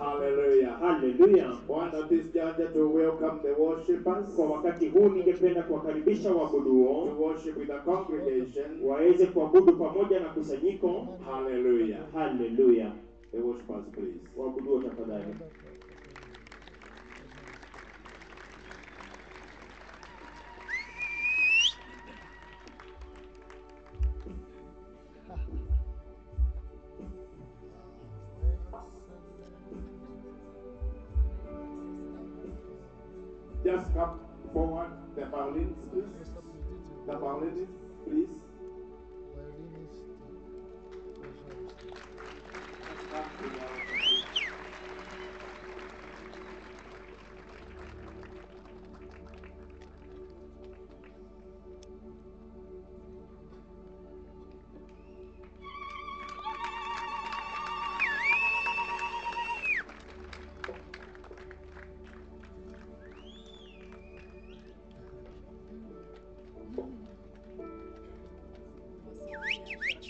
Hallelujah. haleluya Bwana this janja to welcome the worshipers. kwa wakati huu ningependa kuwakaribisha to worship with the congregation. waweze kuabudu pamoja na kusanyiko Hallelujah. haleluya The worshipers please. waabuduo tafadhali Just come forward. The violins, please. The violinists, please. Jim.